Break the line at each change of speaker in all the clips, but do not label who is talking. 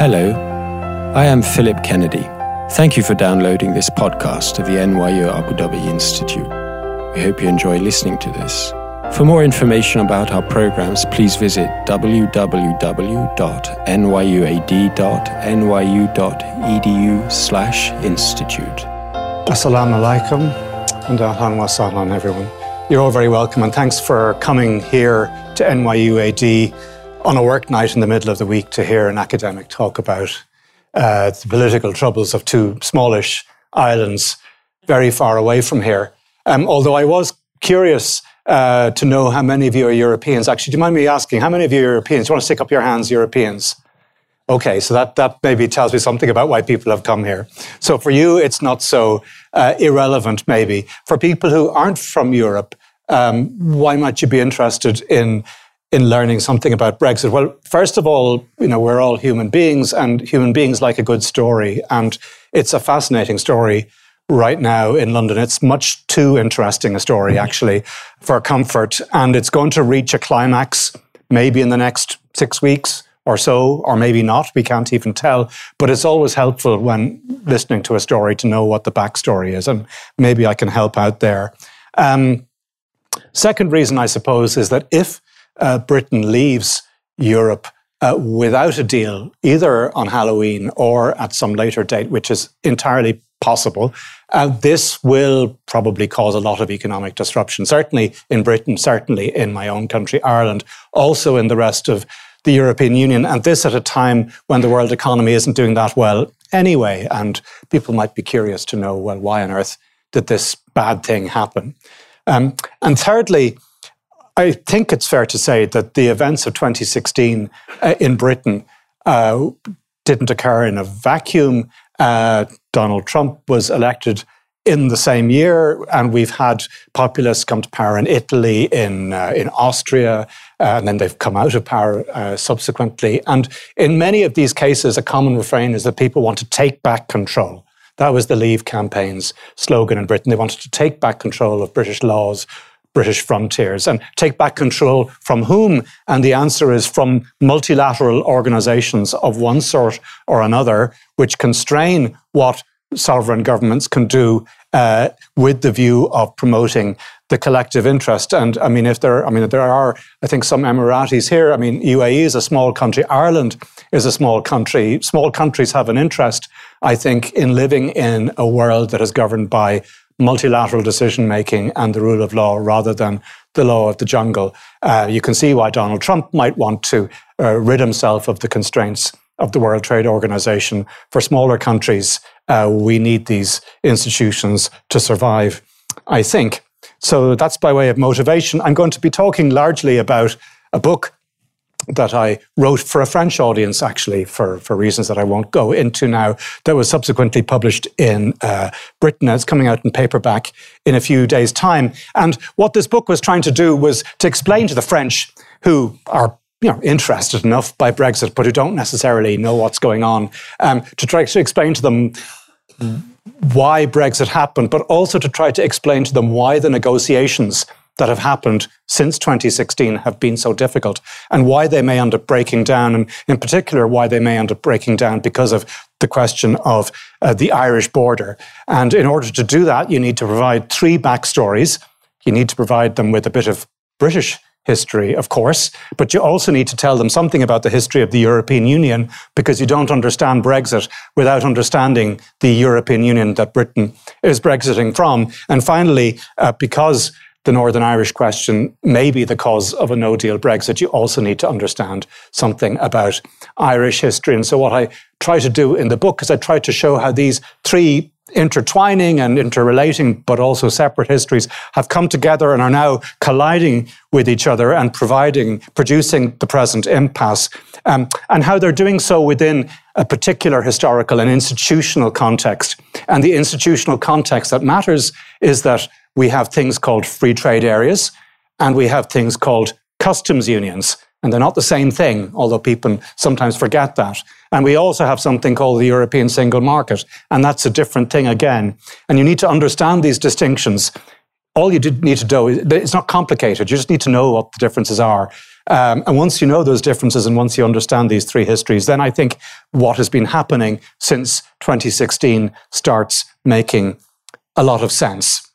Hello, I am Philip Kennedy. Thank you for downloading this podcast of the NYU Abu Dhabi Institute. We hope you enjoy listening to this. For more information about our programs, please visit www.nyuad.nyu.edu/institute.
Assalamu alaikum and ahlan wa sahlan, everyone. You're all very welcome, and thanks for coming here to NYUAD on a work night in the middle of the week to hear an academic talk about uh, the political troubles of two smallish islands very far away from here. Um, although I was curious uh, to know how many of you are Europeans. Actually, do you mind me asking, how many of you are Europeans? Do you want to stick up your hands, Europeans? Okay, so that, that maybe tells me something about why people have come here. So for you, it's not so uh, irrelevant, maybe. For people who aren't from Europe, um, why might you be interested in in learning something about Brexit? Well, first of all, you know, we're all human beings and human beings like a good story. And it's a fascinating story right now in London. It's much too interesting a story, actually, for comfort. And it's going to reach a climax maybe in the next six weeks or so, or maybe not. We can't even tell. But it's always helpful when listening to a story to know what the backstory is. And maybe I can help out there. Um, second reason, I suppose, is that if uh, Britain leaves Europe uh, without a deal, either on Halloween or at some later date, which is entirely possible, uh, this will probably cause a lot of economic disruption, certainly in Britain, certainly in my own country, Ireland, also in the rest of the European Union. And this at a time when the world economy isn't doing that well anyway. And people might be curious to know, well, why on earth did this bad thing happen? Um, and thirdly, I think it's fair to say that the events of 2016 uh, in Britain uh, didn't occur in a vacuum. Uh, Donald Trump was elected in the same year, and we've had populists come to power in Italy, in uh, in Austria, uh, and then they've come out of power uh, subsequently. And in many of these cases, a common refrain is that people want to take back control. That was the Leave campaign's slogan in Britain. They wanted to take back control of British laws, British frontiers and take back control from whom? And the answer is from multilateral organizations of one sort or another, which constrain what sovereign governments can do uh, with the view of promoting the collective interest. And I mean, if there, I mean, there are, I think, some Emiratis here. I mean, UAE is a small country. Ireland is a small country. Small countries have an interest, I think, in living in a world that is governed by multilateral decision making and the rule of law rather than the law of the jungle. Uh, you can see why Donald Trump might want to uh, rid himself of the constraints of the World Trade Organization. For smaller countries, uh, we need these institutions to survive, I think. So that's by way of motivation. I'm going to be talking largely about a book that I wrote for a French audience, actually, for, for reasons that I won't go into now, that was subsequently published in uh, Britain. It's coming out in paperback in a few days' time. And what this book was trying to do was to explain to the French, who are you know, interested enough by Brexit, but who don't necessarily know what's going on, um, to try to explain to them why Brexit happened, but also to try to explain to them why the negotiations that have happened since 2016 have been so difficult and why they may end up breaking down, and in particular, why they may end up breaking down because of the question of uh, the Irish border. And in order to do that, you need to provide three backstories. You need to provide them with a bit of British history, of course, but you also need to tell them something about the history of the European Union because you don't understand Brexit without understanding the European Union that Britain is Brexiting from. And finally, uh, because the Northern Irish question may be the cause of a no deal Brexit, you also need to understand something about Irish history. And so, what I try to do in the book is I try to show how these three intertwining and interrelating, but also separate histories have come together and are now colliding with each other and providing, producing the present impasse, um, and how they're doing so within a particular historical and institutional context. And the institutional context that matters is that we have things called free trade areas and we have things called customs unions. And they're not the same thing, although people sometimes forget that. And we also have something called the European single market. And that's a different thing again. And you need to understand these distinctions. All you need to do, is, it's not complicated. You just need to know what the differences are. Um, and once you know those differences and once you understand these three histories, then I think what has been happening since 2016 starts making a lot of sense.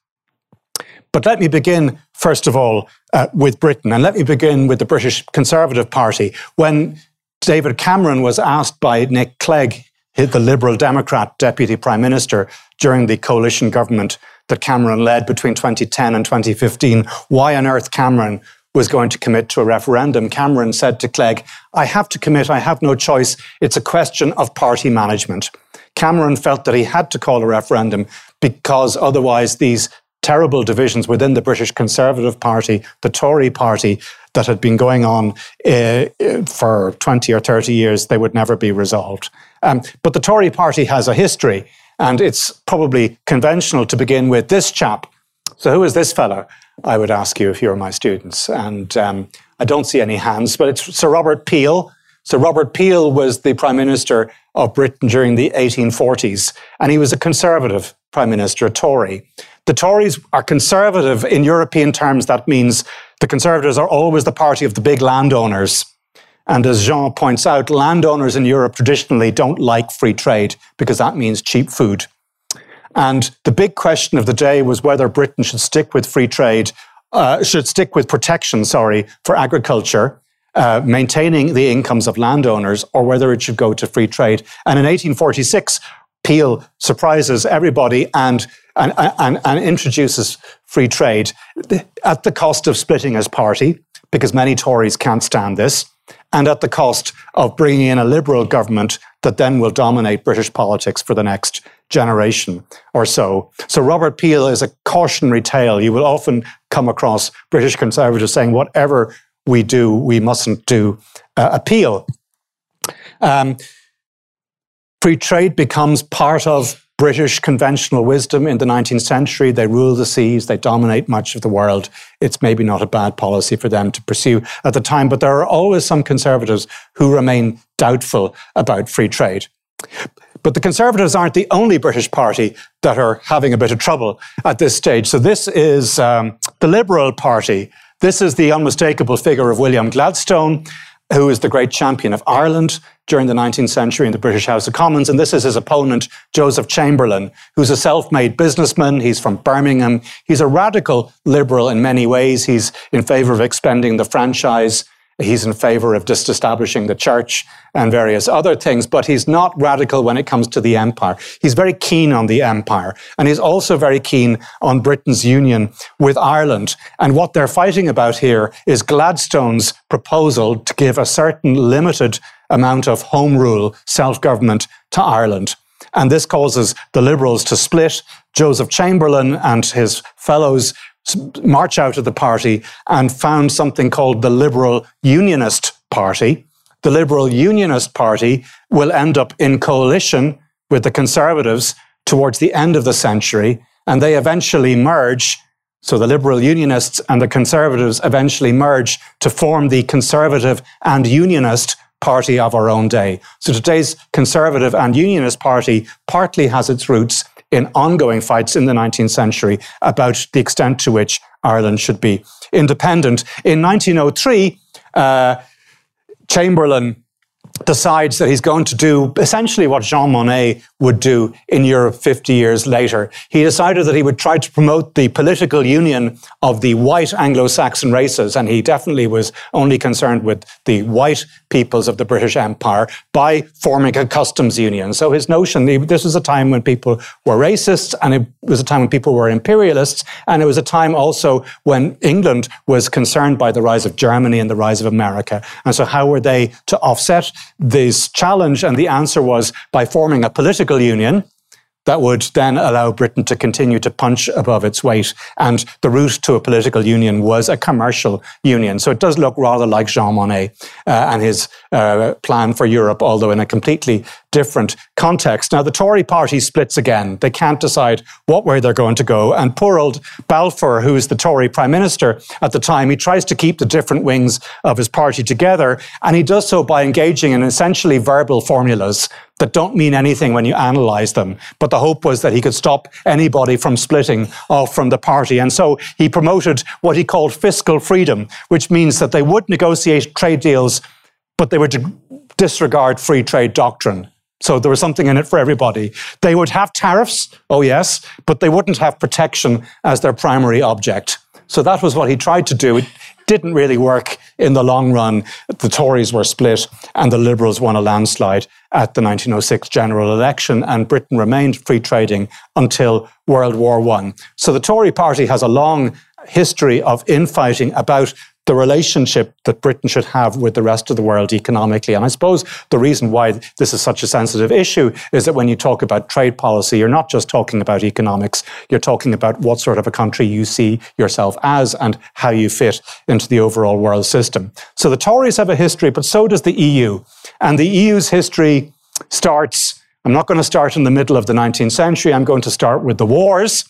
But let me begin, first of all, uh, with Britain, and let me begin with the British Conservative Party. When David Cameron was asked by Nick Clegg, the Liberal Democrat Deputy Prime Minister, during the coalition government that Cameron led between 2010 and 2015, why on earth Cameron was going to commit to a referendum, Cameron said to Clegg, I have to commit, I have no choice. It's a question of party management. Cameron felt that he had to call a referendum because otherwise these terrible divisions within the British Conservative Party, the Tory party, that had been going on uh, for 20 or 30 years, they would never be resolved. Um, but the Tory party has a history, and it's probably conventional to begin with this chap. So, who is this fellow? I would ask you if you were my students. And um, I don't see any hands, but it's Sir Robert Peel. So Robert Peel was the Prime Minister of Britain during the 1840s, and he was a Conservative Prime Minister, a Tory. The Tories are conservative in European terms. That means the Conservatives are always the party of the big landowners. And as Jean points out, landowners in Europe traditionally don't like free trade because that means cheap food. And the big question of the day was whether Britain should stick with free trade, uh, should stick with protection, sorry, for agriculture, uh, maintaining the incomes of landowners, or whether it should go to free trade. And in 1846, Peel surprises everybody and, and, and, and introduces free trade at the cost of splitting his party, because many Tories can't stand this, and at the cost of bringing in a liberal government that then will dominate British politics for the next generation or so. So Robert Peel is a cautionary tale. You will often come across British conservatives saying, whatever we do, we mustn't do uh, a Peel. Um, free trade becomes part of British conventional wisdom in the 19th century. They rule the seas, they dominate much of the world. It's maybe not a bad policy for them to pursue at the time, but there are always some conservatives who remain doubtful about free trade. But the Conservatives aren't the only British party that are having a bit of trouble at this stage. So this is um, the Liberal Party. This is the unmistakable figure of William Gladstone, who is the great champion of Ireland during the 19th century in the British House of Commons. And this is his opponent, Joseph Chamberlain, who's a self made businessman. He's from Birmingham. He's a radical liberal in many ways. He's in favor of expanding the franchise He's in favor of disestablishing the church and various other things, but he's not radical when it comes to the empire. He's very keen on the empire, and he's also very keen on Britain's union with Ireland. And what they're fighting about here is Gladstone's proposal to give a certain limited amount of home rule, self government to Ireland. And this causes the Liberals to split. Joseph Chamberlain and his fellows march out of the party and found something called the Liberal Unionist Party. The Liberal Unionist Party will end up in coalition with the Conservatives towards the end of the century, and they eventually merge. So the Liberal Unionists and the Conservatives eventually merge to form the Conservative and Unionist Party of our own day. So today's Conservative and Unionist Party partly has its roots in ongoing fights in the 19th century about the extent to which Ireland should be independent. In 1903, uh, Chamberlain decides that he's going to do essentially what Jean Monnet would do in Europe 50 years later. He decided that he would try to promote the political union of the white Anglo Saxon races, and he definitely was only concerned with the white peoples of the British Empire by forming a customs union. So his notion, this was a time when people were racists, and it was a time when people were imperialists, and it was a time also when England was concerned by the rise of Germany and the rise of America. And so, how were they to offset this challenge? And the answer was by forming a political union that would then allow Britain to continue to punch above its weight. And the route to a political union was a commercial union. So it does look rather like Jean Monnet uh, and his uh, plan for Europe, although in a completely different context. Now, the Tory party splits again. They can't decide what way they're going to go. And poor old Balfour, who is the Tory prime minister at the time, he tries to keep the different wings of his party together. And he does so by engaging in essentially verbal formulas that don't mean anything when you analyze them. But the hope was that he could stop anybody from splitting off from the party. And so he promoted what he called fiscal freedom, which means that they would negotiate trade deals, but they would disregard free trade doctrine. So there was something in it for everybody. They would have tariffs, oh yes, but they wouldn't have protection as their primary object. So that was what he tried to do. It didn't really work in the long run. The Tories were split and the Liberals won a landslide at the 1906 general election, and Britain remained free trading until World War I. So the Tory party has a long history of infighting about the relationship that Britain should have with the rest of the world economically. And I suppose the reason why this is such a sensitive issue is that when you talk about trade policy, you're not just talking about economics, you're talking about what sort of a country you see yourself as and how you fit into the overall world system. So the Tories have a history, but so does the EU. And the EU's history starts, I'm not going to start in the middle of the 19th century, I'm going to start with the wars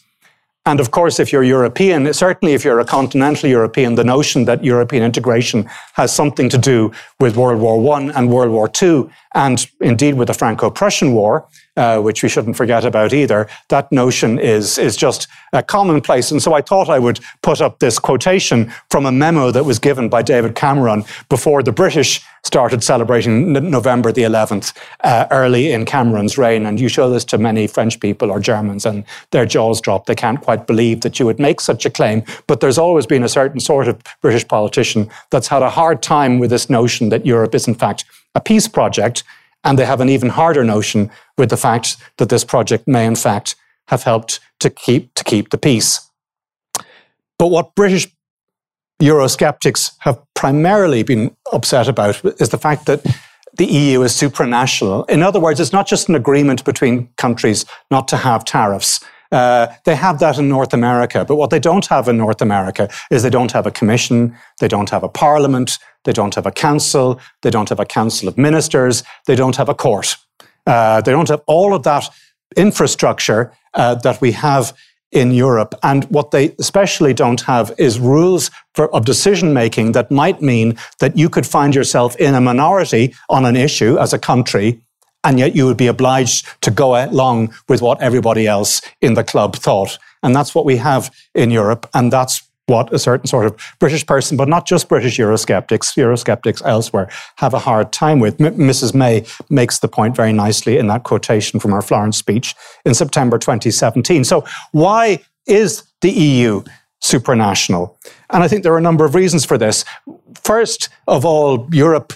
and of course, if you're European, certainly if you're a continental European, the notion that European integration has something to do with World War I and World War II, and indeed with the Franco-Prussian War, uh, which we shouldn't forget about either. That notion is, is just a commonplace. And so I thought I would put up this quotation from a memo that was given by David Cameron before the British started celebrating November the 11th uh, early in Cameron's reign. And you show this to many French people or Germans, and their jaws drop. They can't quite believe that you would make such a claim. But there's always been a certain sort of British politician that's had a hard time with this notion that Europe is, in fact, a peace project. And they have an even harder notion with the fact that this project may, in fact, have helped to keep, to keep the peace. But what British Eurosceptics have primarily been upset about is the fact that the EU is supranational. In other words, it's not just an agreement between countries not to have tariffs. Uh, they have that in North America, but what they don't have in North America is they don't have a commission, they don't have a parliament, they don't have a council, they don't have a council of ministers, they don't have a court. Uh, they don't have all of that infrastructure uh, that we have in Europe. And what they especially don't have is rules for, of decision making that might mean that you could find yourself in a minority on an issue as a country and yet you would be obliged to go along with what everybody else in the club thought. And that's what we have in Europe, and that's what a certain sort of British person, but not just British Eurosceptics, Eurosceptics elsewhere, have a hard time with. M- Mrs. May makes the point very nicely in that quotation from her Florence speech in September 2017. So, why is the EU supranational? And I think there are a number of reasons for this. First of all, Europe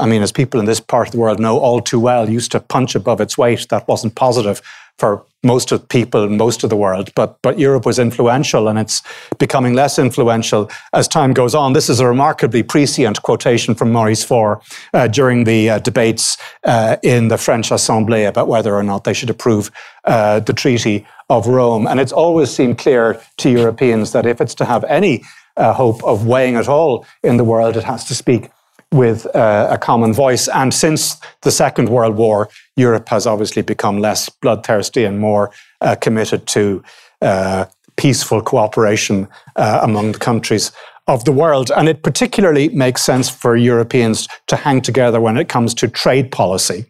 I mean, as people in this part of the world know all too well, used to punch above its weight. That wasn't positive for most of people in most of the world. But but Europe was influential, and it's becoming less influential as time goes on. This is a remarkably prescient quotation from Maurice Faure uh, during the uh, debates uh, in the French Assemblée about whether or not they should approve uh, the Treaty of Rome. And it's always seemed clear to Europeans that if it's to have any uh, hope of weighing at all in the world, it has to speak with uh, a common voice. And since the Second World War, Europe has obviously become less bloodthirsty and more uh, committed to uh, peaceful cooperation uh, among the countries of the world. And it particularly makes sense for Europeans to hang together when it comes to trade policy.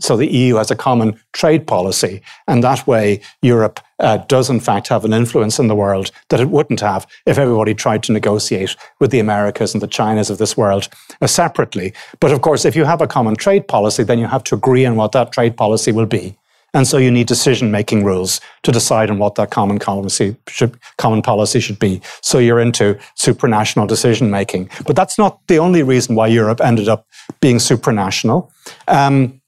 So the EU has a common trade policy, and that way Europe uh, does in fact have an influence in the world that it wouldn't have if everybody tried to negotiate with the Americas and the Chinas of this world uh, separately. But of course, if you have a common trade policy, then you have to agree on what that trade policy will be. And so you need decision making rules to decide on what that common policy should, common policy should be. So you're into supranational decision making. But that's not the only reason why Europe ended up being supranational. Um,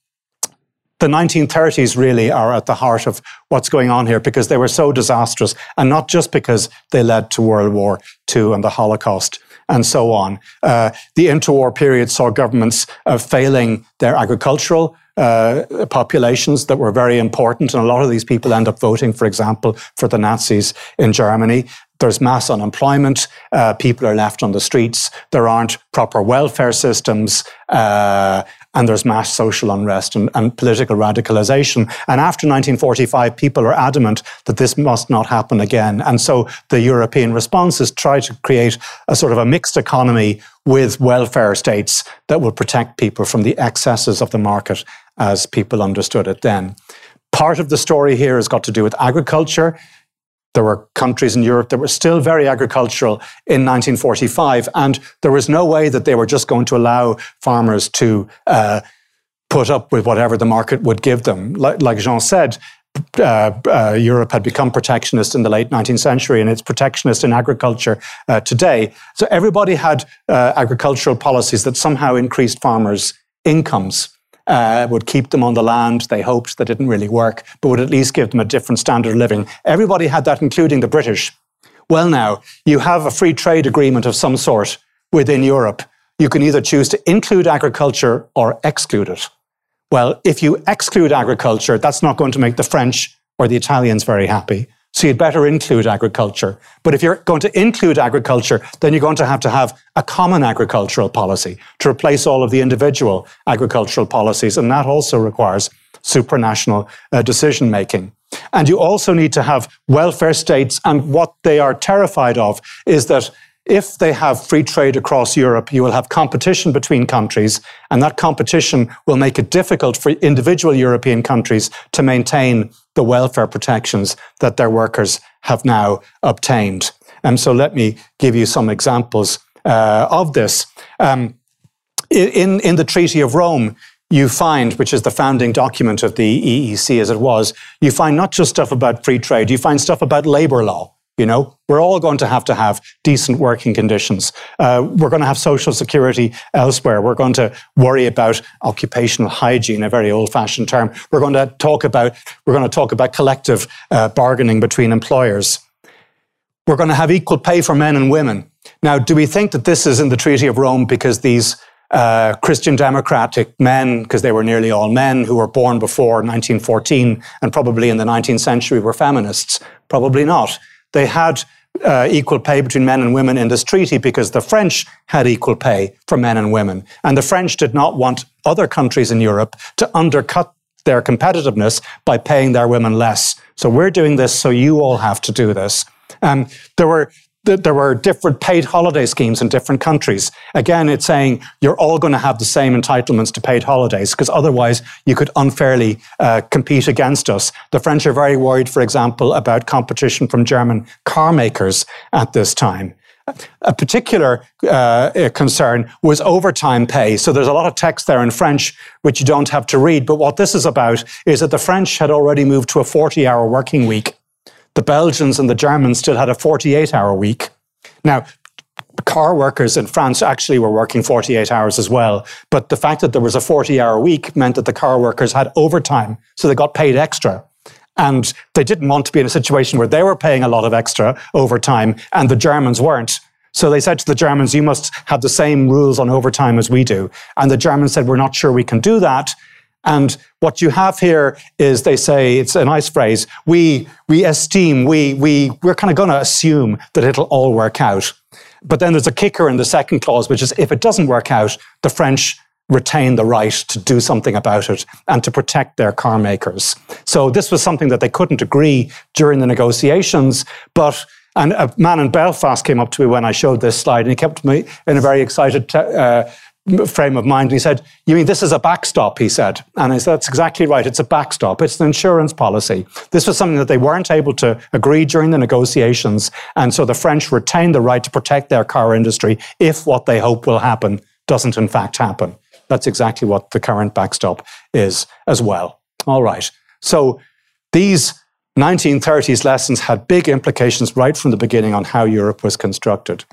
the 1930s really are at the heart of what's going on here because they were so disastrous, and not just because they led to World War II and the Holocaust and so on. Uh, the interwar period saw governments uh, failing their agricultural uh, populations that were very important. And a lot of these people end up voting, for example, for the Nazis in Germany. There's mass unemployment. Uh, people are left on the streets. There aren't proper welfare systems. Uh, and there's mass social unrest and, and, political radicalization. And after 1945, people are adamant that this must not happen again. And so the European response is try to create a sort of a mixed economy with welfare states that will protect people from the excesses of the market as people understood it then. Part of the story here has got to do with agriculture. There were countries in Europe that were still very agricultural in 1945, and there was no way that they were just going to allow farmers to uh, put up with whatever the market would give them. Like, like Jean said, uh, uh, Europe had become protectionist in the late 19th century and it's protectionist in agriculture uh, today. So everybody had uh, agricultural policies that somehow increased farmers' incomes uh, would keep them on the land. They hoped that didn't really work, but would at least give them a different standard of living. Everybody had that, including the British. Well, now, you have a free trade agreement of some sort within Europe. You can either choose to include agriculture or exclude it. Well, if you exclude agriculture, that's not going to make the French or the Italians very happy. So you'd better include agriculture. But if you're going to include agriculture, then you're going to have to have a common agricultural policy to replace all of the individual agricultural policies. And that also requires supranational uh, decision making. And you also need to have welfare states. And what they are terrified of is that if they have free trade across Europe, you will have competition between countries, and that competition will make it difficult for individual European countries to maintain the welfare protections that their workers have now obtained. And so let me give you some examples uh, of this. Um, in, in the Treaty of Rome, you find, which is the founding document of the EEC as it was, you find not just stuff about free trade, you find stuff about labor law. You know, we're all going to have to have decent working conditions. Uh, we're going to have social security elsewhere. We're going to worry about occupational hygiene, a very old-fashioned term. We're going to talk about we're going to talk about collective uh, bargaining between employers. We're going to have equal pay for men and women. Now, do we think that this is in the Treaty of Rome because these uh, Christian democratic men, because they were nearly all men who were born before 1914 and probably in the 19th century were feminists? Probably not. They had uh, equal pay between men and women in this treaty because the French had equal pay for men and women. And the French did not want other countries in Europe to undercut their competitiveness by paying their women less. So we're doing this, so you all have to do this. Um, there were there were different paid holiday schemes in different countries. Again, it's saying you're all going to have the same entitlements to paid holidays because otherwise you could unfairly uh, compete against us. The French are very worried, for example, about competition from German car makers at this time. A particular uh, concern was overtime pay. So there's a lot of text there in French which you don't have to read. But what this is about is that the French had already moved to a 40 hour working week. The Belgians and the Germans still had a 48 hour week. Now, car workers in France actually were working 48 hours as well. But the fact that there was a 40 hour week meant that the car workers had overtime, so they got paid extra. And they didn't want to be in a situation where they were paying a lot of extra overtime and the Germans weren't. So they said to the Germans, you must have the same rules on overtime as we do. And the Germans said, we're not sure we can do that. And what you have here is they say, it's a nice phrase, we, we esteem, we, we, we're kind of going to assume that it'll all work out. But then there's a kicker in the second clause, which is if it doesn't work out, the French retain the right to do something about it and to protect their car makers. So this was something that they couldn't agree during the negotiations, but and a man in Belfast came up to me when I showed this slide, and he kept me in a very excited uh, frame of mind. And he said, You mean this is a backstop? He said. And I said, That's exactly right. It's a backstop. It's an insurance policy. This was something that they weren't able to agree during the negotiations. And so the French retain the right to protect their car industry if what they hope will happen doesn't in fact happen. That's exactly what the current backstop is as well. All right. So these 1930s lessons had big implications right from the beginning on how Europe was constructed.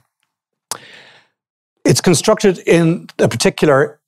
It's constructed in a particular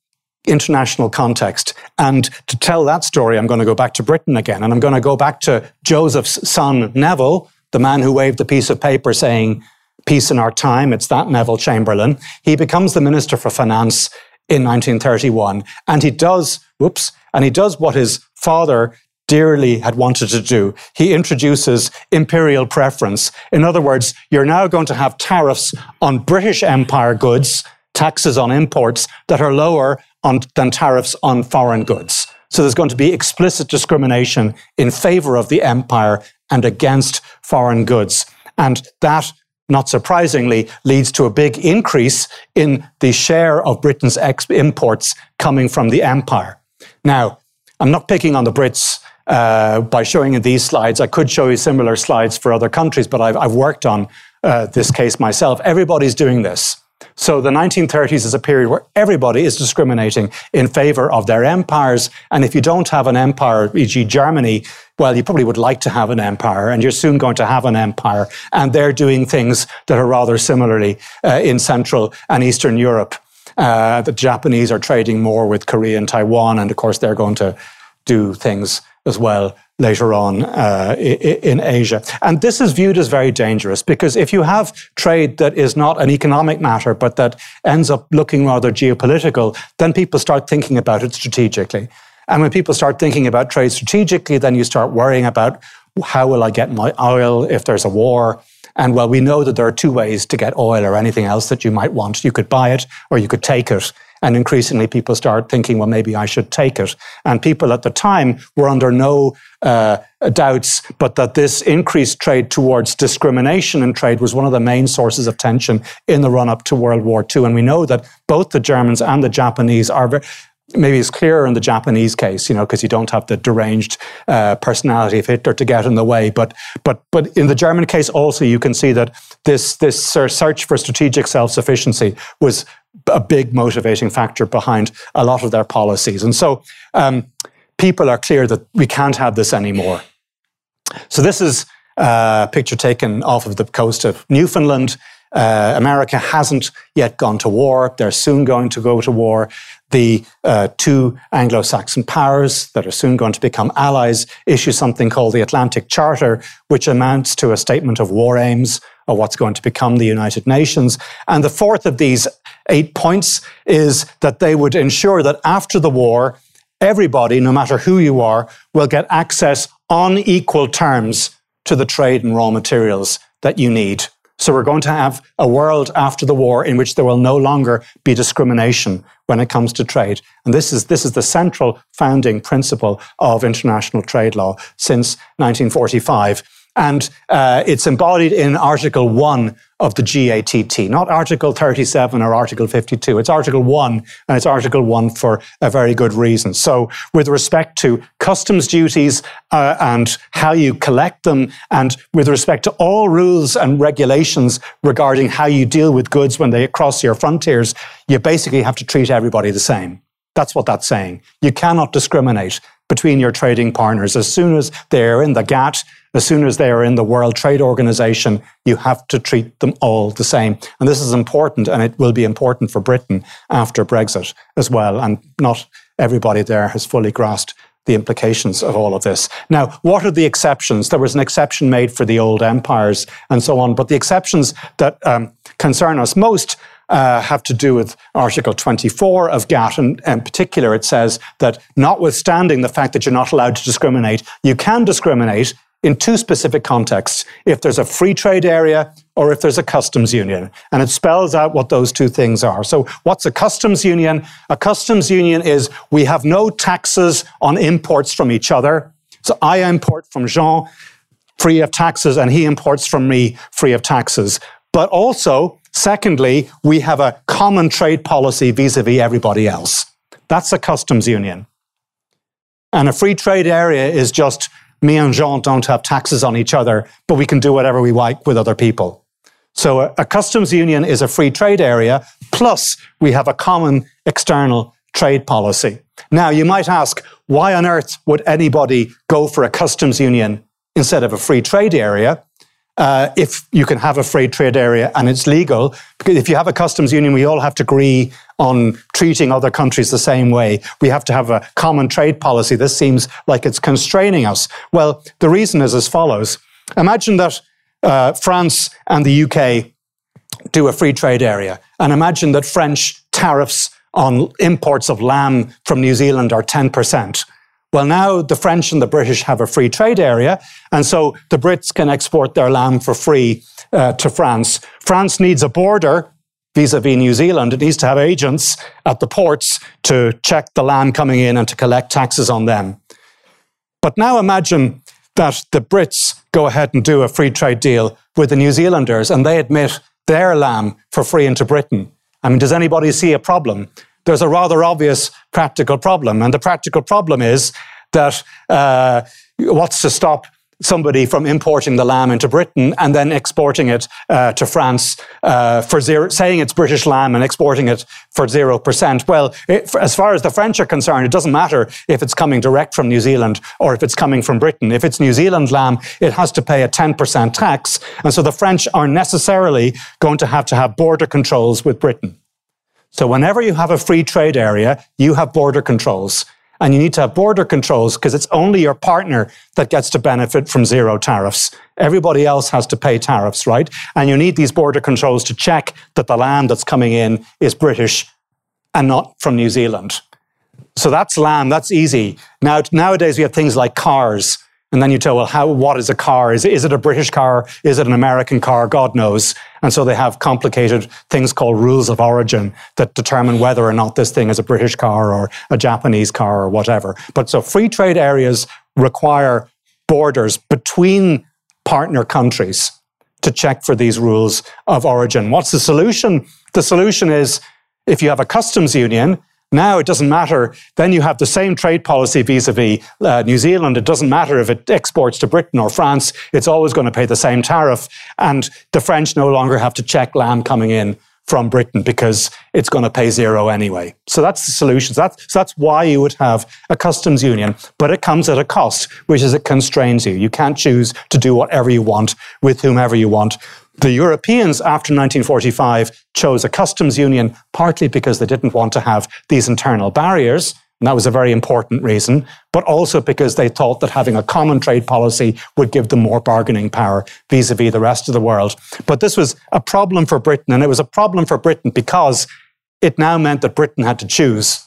international context. And to tell that story, I'm going to go back to Britain again. And I'm going to go back to Joseph's son, Neville, the man who waved the piece of paper saying, Peace in our time. It's that Neville Chamberlain. He becomes the Minister for Finance in 1931. And he does, whoops, and he does what his father dearly had wanted to do. He introduces imperial preference. In other words, you're now going to have tariffs on British Empire goods, taxes on imports that are lower on, than tariffs on foreign goods. So there's going to be explicit discrimination in favor of the empire and against foreign goods. And that, not surprisingly, leads to a big increase in the share of Britain's imports coming from the empire. Now, I'm not picking on the Brits uh, by showing you these slides. I could show you similar slides for other countries, but I've, I've worked on uh, this case myself. Everybody's doing this. So the 1930s is a period where everybody is discriminating in favor of their empires. And if you don't have an empire, e.g., Germany, well, you probably would like to have an empire, and you're soon going to have an empire. And they're doing things that are rather similarly uh, in Central and Eastern Europe. Uh, the Japanese are trading more with Korea and Taiwan, and of course, they're going to do things as well later on uh, in Asia. And this is viewed as very dangerous because if you have trade that is not an economic matter, but that ends up looking rather geopolitical, then people start thinking about it strategically. And when people start thinking about trade strategically, then you start worrying about how will I get my oil if there's a war? And well, we know that there are two ways to get oil or anything else that you might want. You could buy it or you could take it. And increasingly, people start thinking, well, maybe I should take it. And people at the time were under no uh, doubts, but that this increased trade towards discrimination in trade was one of the main sources of tension in the run up to World War II. And we know that both the Germans and the Japanese are very, maybe it's clearer in the Japanese case, you know, because you don't have the deranged uh, personality of Hitler to get in the way. But but but in the German case, also you can see that this this search for strategic self sufficiency was a big motivating factor behind a lot of their policies. And so um, people are clear that we can't have this anymore. So this is a picture taken off of the coast of Newfoundland. Uh, America hasn't yet gone to war. They're soon going to go to war. The uh, two Anglo Saxon powers that are soon going to become allies issue something called the Atlantic Charter, which amounts to a statement of war aims of what's going to become the United Nations. And the fourth of these eight points is that they would ensure that after the war, everybody, no matter who you are, will get access on equal terms to the trade and raw materials that you need. So we're going to have a world after the war in which there will no longer be discrimination when it comes to trade. And this is, this is the central founding principle of international trade law since 1945. And uh, it's embodied in Article 1 of the GATT, not Article 37 or Article 52. It's Article 1, and it's Article 1 for a very good reason. So, with respect to customs duties uh, and how you collect them, and with respect to all rules and regulations regarding how you deal with goods when they cross your frontiers, you basically have to treat everybody the same. That's what that's saying. You cannot discriminate between your trading partners. As soon as they're in the GATT, as soon as they are in the World Trade Organization, you have to treat them all the same. And this is important, and it will be important for Britain after Brexit as well. And not everybody there has fully grasped the implications of all of this. Now, what are the exceptions? There was an exception made for the old empires and so on, but the exceptions that um, concern us most uh, have to do with Article 24 of GATT. And in particular, it says that notwithstanding the fact that you're not allowed to discriminate, you can discriminate in two specific contexts if there's a free trade area or if there's a customs union. And it spells out what those two things are. So, what's a customs union? A customs union is we have no taxes on imports from each other. So, I import from Jean free of taxes, and he imports from me free of taxes. But also, Secondly, we have a common trade policy vis a vis everybody else. That's a customs union. And a free trade area is just me and Jean don't have taxes on each other, but we can do whatever we like with other people. So a, a customs union is a free trade area, plus we have a common external trade policy. Now, you might ask, why on earth would anybody go for a customs union instead of a free trade area? Uh, if you can have a free trade area and it's legal. Because if you have a customs union, we all have to agree on treating other countries the same way. We have to have a common trade policy. This seems like it's constraining us. Well, the reason is as follows. Imagine that uh, France and the UK do a free trade area, and imagine that French tariffs on imports of lamb from New Zealand are 10%. Well, now the French and the British have a free trade area, and so the Brits can export their lamb for free uh, to France. France needs a border vis a vis New Zealand, it needs to have agents at the ports to check the lamb coming in and to collect taxes on them. But now imagine that the Brits go ahead and do a free trade deal with the New Zealanders and they admit their lamb for free into Britain. I mean, does anybody see a problem? There's a rather obvious practical problem. And the practical problem is that uh, what's to stop somebody from importing the lamb into Britain and then exporting it uh, to France uh, for zero, saying it's British lamb and exporting it for 0%. Well, it, as far as the French are concerned, it doesn't matter if it's coming direct from New Zealand or if it's coming from Britain. If it's New Zealand lamb, it has to pay a 10% tax. And so the French are necessarily going to have to have border controls with Britain. So whenever you have a free trade area, you have border controls. And you need to have border controls because it's only your partner that gets to benefit from zero tariffs. Everybody else has to pay tariffs, right? And you need these border controls to check that the land that's coming in is British and not from New Zealand. So that's land, that's easy. Now, nowadays we have things like cars. And then you tell, well, how, what is a car? Is, is it a British car? Is it an American car? God knows. And so they have complicated things called rules of origin that determine whether or not this thing is a British car or a Japanese car or whatever. But so free trade areas require borders between partner countries to check for these rules of origin. What's the solution? The solution is if you have a customs union, now it doesn't matter. Then you have the same trade policy vis a vis New Zealand. It doesn't matter if it exports to Britain or France, it's always going to pay the same tariff. And the French no longer have to check lamb coming in from Britain because it's going to pay zero anyway. So that's the solution. So that's, so that's why you would have a customs union, but it comes at a cost, which is it constrains you. You can't choose to do whatever you want with whomever you want. The Europeans after 1945 chose a customs union partly because they didn't want to have these internal barriers. And that was a very important reason, but also because they thought that having a common trade policy would give them more bargaining power vis a vis the rest of the world. But this was a problem for Britain, and it was a problem for Britain because it now meant that Britain had to choose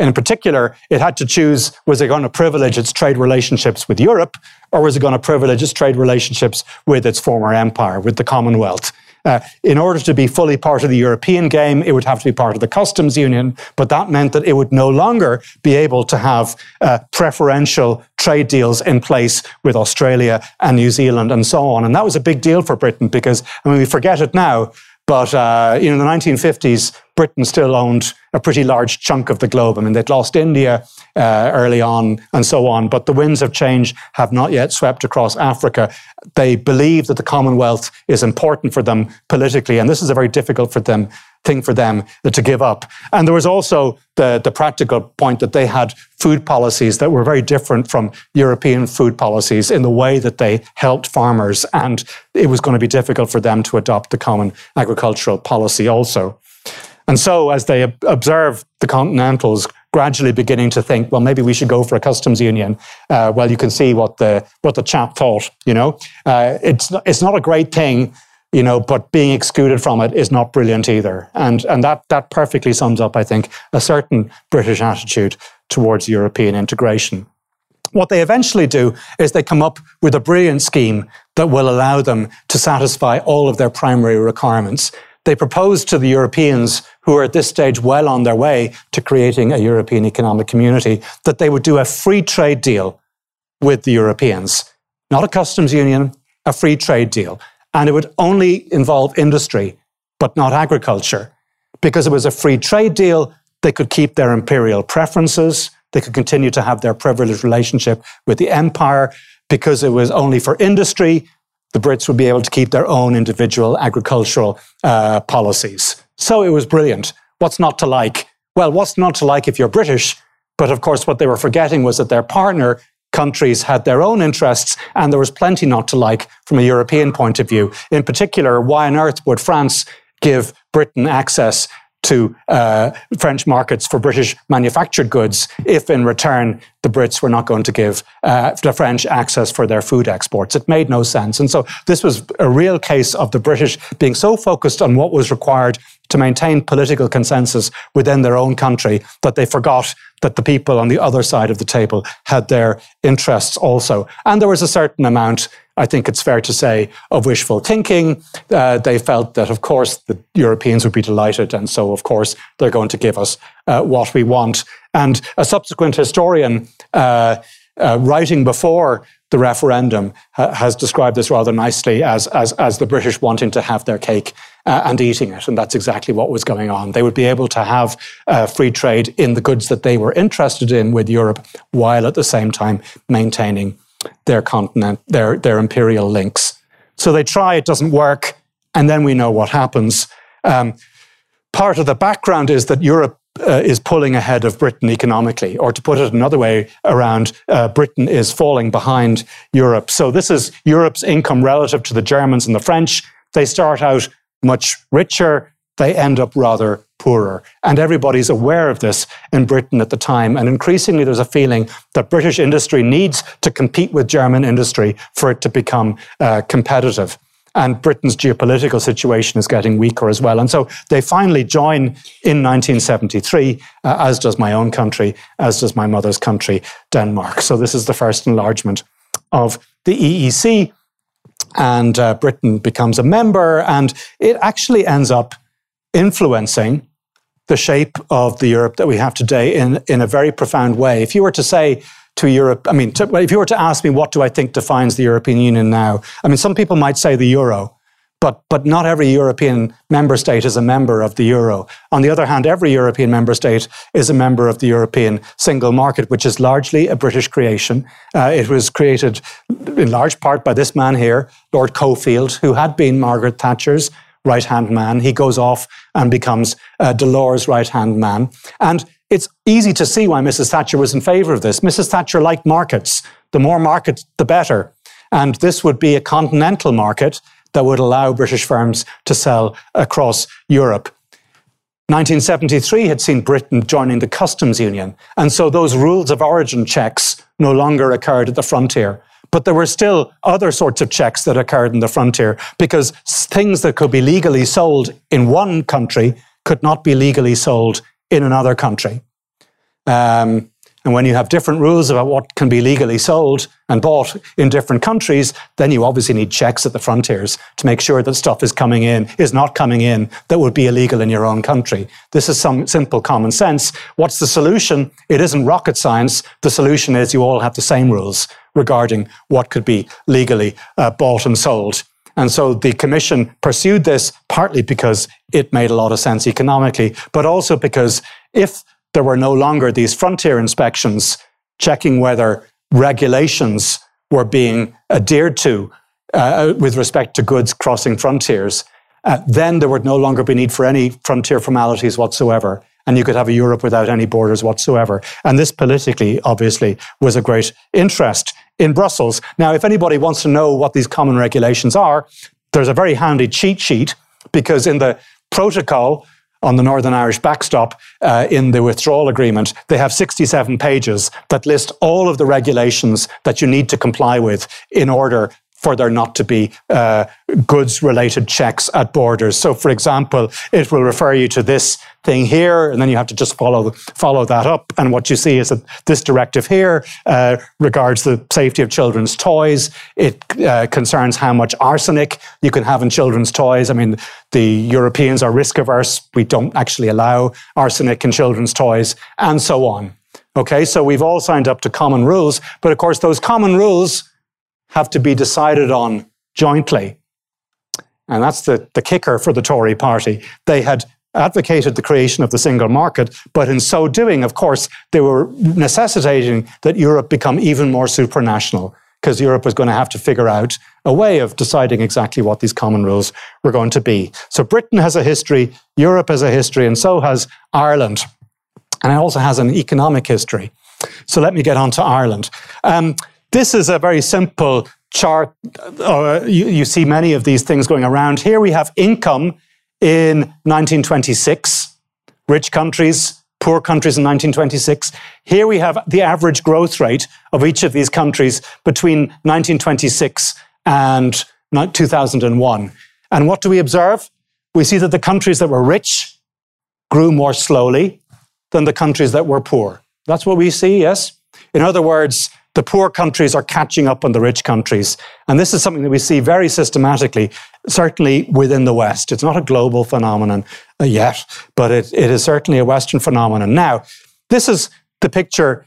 in particular, it had to choose was it going to privilege its trade relationships with Europe or was it going to privilege its trade relationships with its former empire, with the Commonwealth? Uh, in order to be fully part of the European game, it would have to be part of the customs union, but that meant that it would no longer be able to have uh, preferential trade deals in place with Australia and New Zealand and so on. And that was a big deal for Britain because, I mean, we forget it now, but uh, in the 1950s, Britain still owned a pretty large chunk of the globe. I mean, they'd lost India uh, early on and so on, but the winds of change have not yet swept across Africa. They believe that the Commonwealth is important for them politically, and this is a very difficult for them thing for them to give up. And there was also the, the practical point that they had food policies that were very different from European food policies in the way that they helped farmers. And it was going to be difficult for them to adopt the common agricultural policy also. And so, as they observe the Continentals gradually beginning to think, well, maybe we should go for a customs union. Uh, well, you can see what the what the chap thought. You know, uh, it's it's not a great thing you know, but being excluded from it is not brilliant either. And, and that, that perfectly sums up, I think, a certain British attitude towards European integration. What they eventually do is they come up with a brilliant scheme that will allow them to satisfy all of their primary requirements. They proposed to the Europeans, who are at this stage well on their way to creating a European Economic Community, that they would do a free trade deal with the Europeans. Not a customs union, a free trade deal. And it would only involve industry, but not agriculture. Because it was a free trade deal, they could keep their imperial preferences, they could continue to have their privileged relationship with the empire. Because it was only for industry, the Brits would be able to keep their own individual agricultural uh, policies. So it was brilliant. What's not to like? Well, what's not to like if you're British? But of course, what they were forgetting was that their partner countries had their own interests, and there was plenty not to like from a European point of view. In particular, why on earth would France give Britain access to uh, French markets for British manufactured goods if in return the Brits were not going to give uh, the French access for their food exports. It made no sense. And so this was a real case of the British being so focused on what was required to maintain political consensus within their own country that they forgot that the people on the other side of the table had their interests also. And there was a certain amount I think it's fair to say, of wishful thinking. Uh, they felt that, of course, the Europeans would be delighted, and so, of course, they're going to give us uh, what we want. And a subsequent historian uh, uh writing before the referendum ha- has described this rather nicely as, as, as the British wanting to have their cake uh, and eating it. And that's exactly what was going on. They would be able to have uh, free trade in the goods that they were interested in with Europe, while at the same time maintaining their continent, their, their imperial links. So they try, it doesn't work, and then we know what happens. Um, part of the background is that Europe uh, is pulling ahead of Britain economically, or to put it another way around, uh, Britain is falling behind Europe. So this is Europe's income relative to the Germans and the French. They start out much richer, they end up rather poorer. And everybody's aware of this in Britain at the time. And increasingly, there's a feeling that British industry needs to compete with German industry for it to become uh, competitive. And Britain's geopolitical situation is getting weaker as well. And so they finally join in 1973, uh, as does my own country, as does my mother's country, Denmark. So this is the first enlargement of the EEC. And uh, Britain becomes a member, and it actually ends up influencing the shape of the Europe that we have today in, in a very profound way. If you were to say, to Europe? I mean, to, if you were to ask me what do I think defines the European Union now, I mean, some people might say the euro, but, but not every European member state is a member of the euro. On the other hand, every European member state is a member of the European single market, which is largely a British creation. Uh, it was created in large part by this man here, Lord Cockfield, who had been Margaret Thatcher's right hand man. He goes off and becomes uh, Delors' right hand man. And it's easy to see why Mrs. Thatcher was in favour of this. Mrs. Thatcher liked markets. The more markets, the better. And this would be a continental market that would allow British firms to sell across Europe. 1973 had seen Britain joining the customs union. And so those rules of origin checks no longer occurred at the frontier. But there were still other sorts of checks that occurred in the frontier because things that could be legally sold in one country could not be legally sold in another country. Um, and when you have different rules about what can be legally sold and bought in different countries, then you obviously need checks at the frontiers to make sure that stuff is coming in, is not coming in that would be illegal in your own country. This is some simple common sense. What's the solution? It isn't rocket science. The solution is you all have the same rules regarding what could be legally uh, bought and sold. And so the commission pursued this partly because it made a lot of sense economically, but also because if there were no longer these frontier inspections checking whether regulations were being adhered to uh, with respect to goods crossing frontiers, uh, then there would no longer be need for any frontier formalities whatsoever. And you could have a Europe without any borders whatsoever. And this politically, obviously, was a great interest in Brussels. Now, if anybody wants to know what these common regulations are, there's a very handy cheat sheet because in the protocol on the Northern Irish backstop uh, in the withdrawal agreement, they have 67 pages that list all of the regulations that you need to comply with in order for there not to be uh, goods related checks at borders. So, for example, it will refer you to this thing here, and then you have to just follow follow that up. And what you see is that this directive here uh, regards the safety of children's toys. It uh, concerns how much arsenic you can have in children's toys. I mean, the Europeans are risk averse. We don't actually allow arsenic in children's toys, and so on. Okay, so we've all signed up to common rules, but of course, those common rules have to be decided on jointly. And that's the, the kicker for the Tory party. They had advocated the creation of the single market, but in so doing, of course, they were necessitating that Europe become even more supranational because Europe was going to have to figure out a way of deciding exactly what these common rules were going to be. So Britain has a history, Europe has a history, and so has Ireland. And it also has an economic history. So let me get on to Ireland. Um, this is a very simple chart. Uh, you, you see many of these things going around. Here we have income in 1926, rich countries, poor countries in 1926. Here we have the average growth rate of each of these countries between 1926 and 2001. And what do we observe? We see that the countries that were rich grew more slowly than the countries that were poor. That's what we see, yes? In other words, the poor countries are catching up on the rich countries. And this is something that we see very systematically, certainly within the West. It's not a global phenomenon uh, yet, but it, it is certainly a Western phenomenon. Now, this is the picture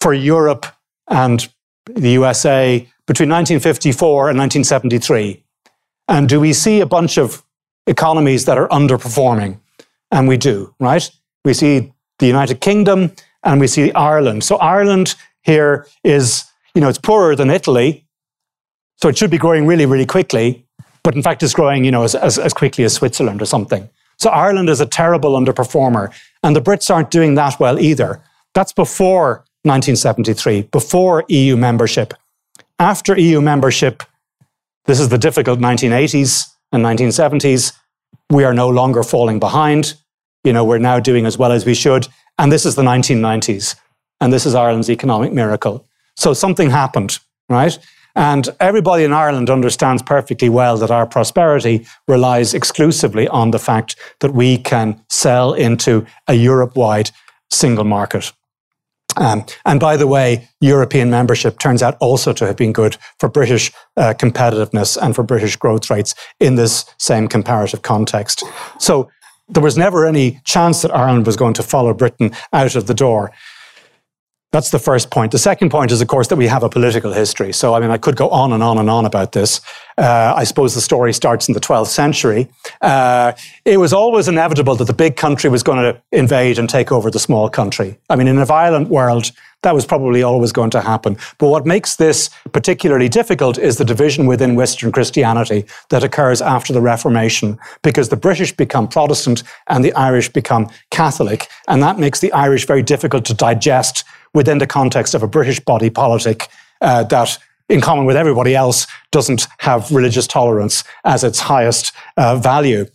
for Europe and the USA between 1954 and 1973. And do we see a bunch of economies that are underperforming? And we do, right? We see the United Kingdom and we see Ireland. So Ireland here is, you know, it's poorer than Italy. So it should be growing really, really quickly. But in fact, it's growing, you know, as, as, as quickly as Switzerland or something. So Ireland is a terrible underperformer. And the Brits aren't doing that well either. That's before 1973, before EU membership. After EU membership, this is the difficult 1980s and 1970s. We are no longer falling behind. You know, we're now doing as well as we should. And this is the 1990s. And this is Ireland's economic miracle. So something happened, right? And everybody in Ireland understands perfectly well that our prosperity relies exclusively on the fact that we can sell into a Europe wide single market. Um, and by the way, European membership turns out also to have been good for British uh, competitiveness and for British growth rates in this same comparative context. So there was never any chance that Ireland was going to follow Britain out of the door. That's the first point. The second point is, of course, that we have a political history. So, I mean, I could go on and on and on about this. Uh, I suppose the story starts in the 12th century. Uh, it was always inevitable that the big country was going to invade and take over the small country. I mean, in a violent world, that was probably always going to happen. But what makes this particularly difficult is the division within Western Christianity that occurs after the Reformation, because the British become Protestant and the Irish become Catholic. And that makes the Irish very difficult to digest within the context of a British body politic uh, that, in common with everybody else, doesn't have religious tolerance as its highest uh, value.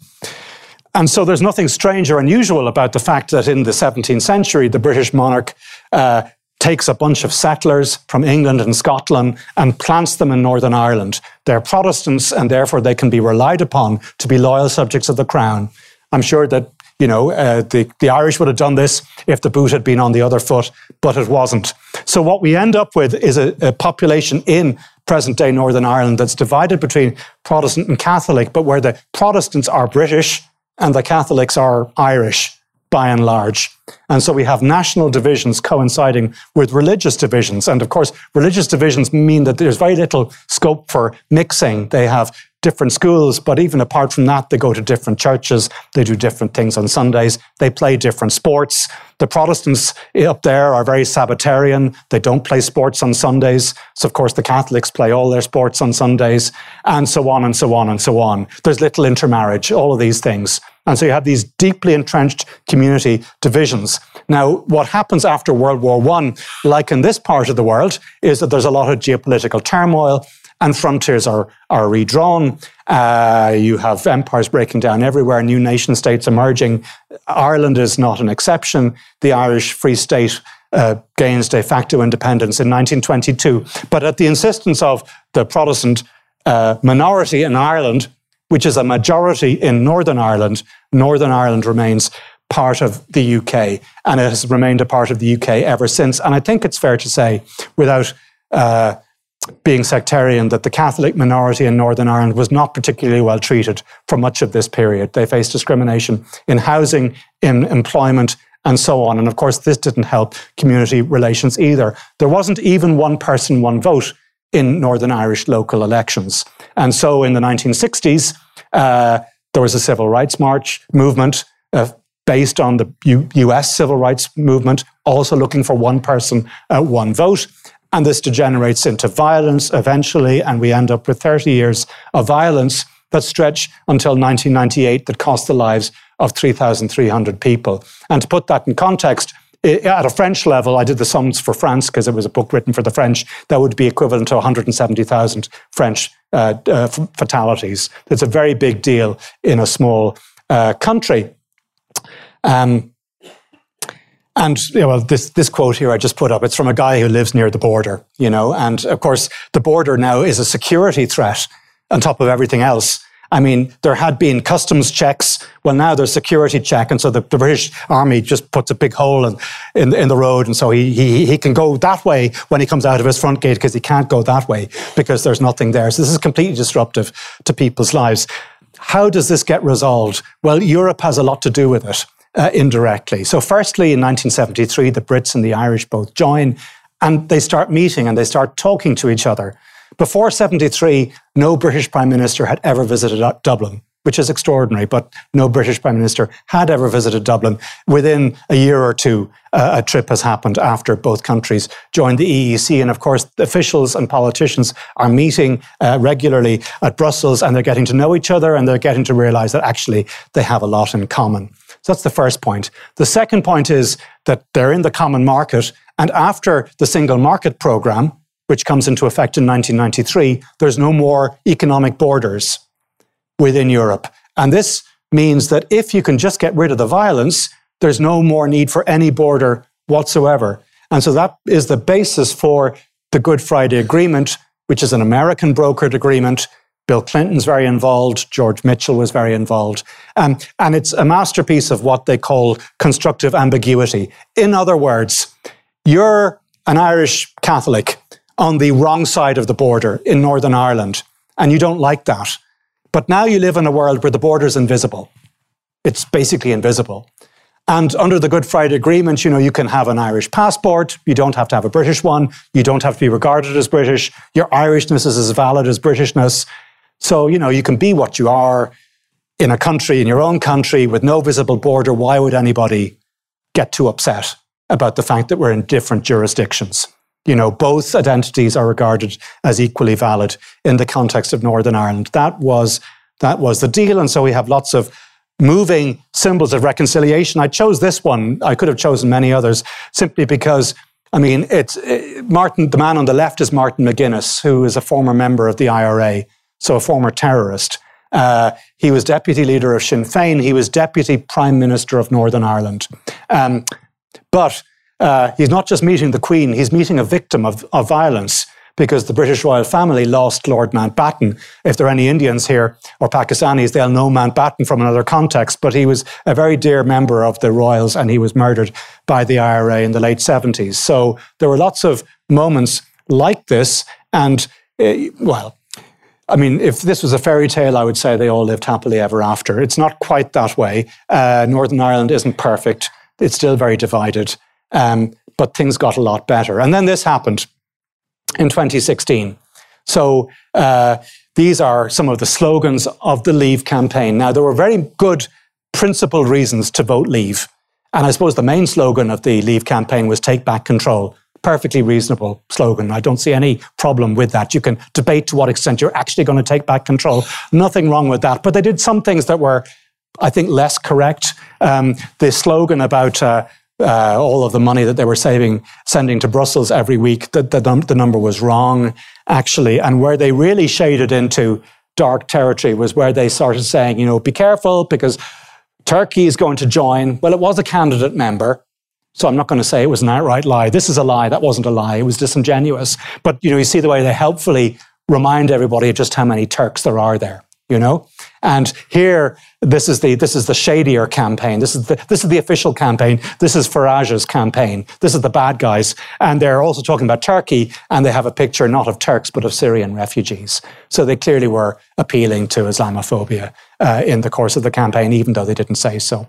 And so there's nothing strange or unusual about the fact that in the 17th century, the British monarch uh, takes a bunch of settlers from England and Scotland and plants them in Northern Ireland. They're Protestants and therefore they can be relied upon to be loyal subjects of the crown. I'm sure that you know, uh, the, the Irish would have done this if the boot had been on the other foot, but it wasn't. So what we end up with is a, a population in present day Northern Ireland that's divided between Protestant and Catholic, but where the Protestants are British and the Catholics are Irish by and large. And so we have national divisions coinciding with religious divisions. And of course, religious divisions mean that there's very little scope for mixing. They have different schools, but even apart from that, they go to different churches, they do different things on Sundays, they play different sports. The Protestants up there are very Sabbatarian, they don't play sports on Sundays. So, of course, the Catholics play all their sports on Sundays, and so on and so on and so on. There's little intermarriage, all of these things. And so you have these deeply entrenched community divisions. Now, what happens after World War I, like in this part of the world, is that there's a lot of geopolitical turmoil and frontiers are, are redrawn. Uh, you have empires breaking down everywhere, new nation states emerging. Ireland is not an exception. The Irish Free State uh, gains de facto independence in 1922. But at the insistence of the Protestant uh, minority in Ireland, which is a majority in Northern Ireland, Northern Ireland remains part of the UK, and it has remained a part of the UK ever since. And I think it's fair to say, without uh, being sectarian that the Catholic minority in Northern Ireland was not particularly well treated for much of this period. They faced discrimination in housing, in employment, and so on. And of course, this didn't help community relations either. There wasn't even one person, one vote in Northern Irish local elections. And so in the 1960s, uh, there was a civil rights march movement uh, based on the U- US civil rights movement, also looking for one person, uh, one vote. And this degenerates into violence eventually, and we end up with 30 years of violence that stretch until 1998 that cost the lives of 3,300 people. And to put that in context, at a French level, I did the sums for France because it was a book written for the French. That would be equivalent to 170,000 French uh, uh, fatalities. It's a very big deal in a small uh, country. Um, and you know, this this quote here I just put up. It's from a guy who lives near the border, you know. And of course, the border now is a security threat on top of everything else. I mean, there had been customs checks. Well, now there's security check. And so the, the British Army just puts a big hole in, in, in the road. And so he, he, he can go that way when he comes out of his front gate because he can't go that way because there's nothing there. So this is completely disruptive to people's lives. How does this get resolved? Well, Europe has a lot to do with it. Uh, indirectly. So, firstly, in 1973, the Brits and the Irish both join and they start meeting and they start talking to each other. Before 73, no British Prime Minister had ever visited Dublin, which is extraordinary, but no British Prime Minister had ever visited Dublin. Within a year or two, uh, a trip has happened after both countries joined the EEC. And of course, officials and politicians are meeting uh, regularly at Brussels and they're getting to know each other and they're getting to realize that actually they have a lot in common. So that's the first point. The second point is that they're in the common market. And after the single market program, which comes into effect in 1993, there's no more economic borders within Europe. And this means that if you can just get rid of the violence, there's no more need for any border whatsoever. And so that is the basis for the Good Friday Agreement, which is an American brokered agreement. Bill Clinton's very involved. George Mitchell was very involved. Um, and it's a masterpiece of what they call constructive ambiguity. In other words, you're an Irish Catholic on the wrong side of the border in Northern Ireland, and you don't like that. But now you live in a world where the border is invisible. It's basically invisible. And under the Good Friday Agreement, you know, you can have an Irish passport. You don't have to have a British one. You don't have to be regarded as British. Your Irishness is as valid as Britishness. So, you know, you can be what you are in a country, in your own country, with no visible border. Why would anybody get too upset about the fact that we're in different jurisdictions? you know, both identities are regarded as equally valid in the context of Northern Ireland. That was that was the deal, and so we have lots of moving symbols of reconciliation. I chose this one. I could have chosen many others simply because. I mean, it's it, Martin. The man on the left is Martin McGuinness, who is a former member of the IRA, so a former terrorist. Uh, he was deputy leader of Sinn Féin. He was deputy prime minister of Northern Ireland. Um, but uh, he's not just meeting the Queen, he's meeting a victim of, of violence because the British royal family lost Lord Mountbatten. If there are any Indians here or Pakistanis, they'll know Mountbatten from another context, but he was a very dear member of the royals and he was murdered by the IRA in the late 70s. So there were lots of moments like this. And, uh, well, I mean, if this was a fairy tale, I would say they all lived happily ever after. It's not quite that way. Uh, Northern Ireland isn't perfect, it's still very divided. Um, but things got a lot better. And then this happened in 2016. So uh, these are some of the slogans of the Leave campaign. Now, there were very good principled reasons to vote Leave. And I suppose the main slogan of the Leave campaign was take back control. Perfectly reasonable slogan. I don't see any problem with that. You can debate to what extent you're actually going to take back control. Nothing wrong with that. But they did some things that were, I think, less correct. Um, the slogan about uh, uh, all of the money that they were saving, sending to Brussels every week, the, the, the number was wrong, actually. And where they really shaded into dark territory was where they started saying, you know, be careful because Turkey is going to join. Well, it was a candidate member. So I'm not going to say it was an outright lie. This is a lie. That wasn't a lie. It was disingenuous. But, you know, you see the way they helpfully remind everybody just how many Turks there are there you know? And here, this is the this is the shadier campaign. This is the this is the official campaign. This is Farage's campaign. This is the bad guys, and they're also talking about Turkey. And they have a picture not of Turks but of Syrian refugees. So they clearly were appealing to Islamophobia uh, in the course of the campaign, even though they didn't say so.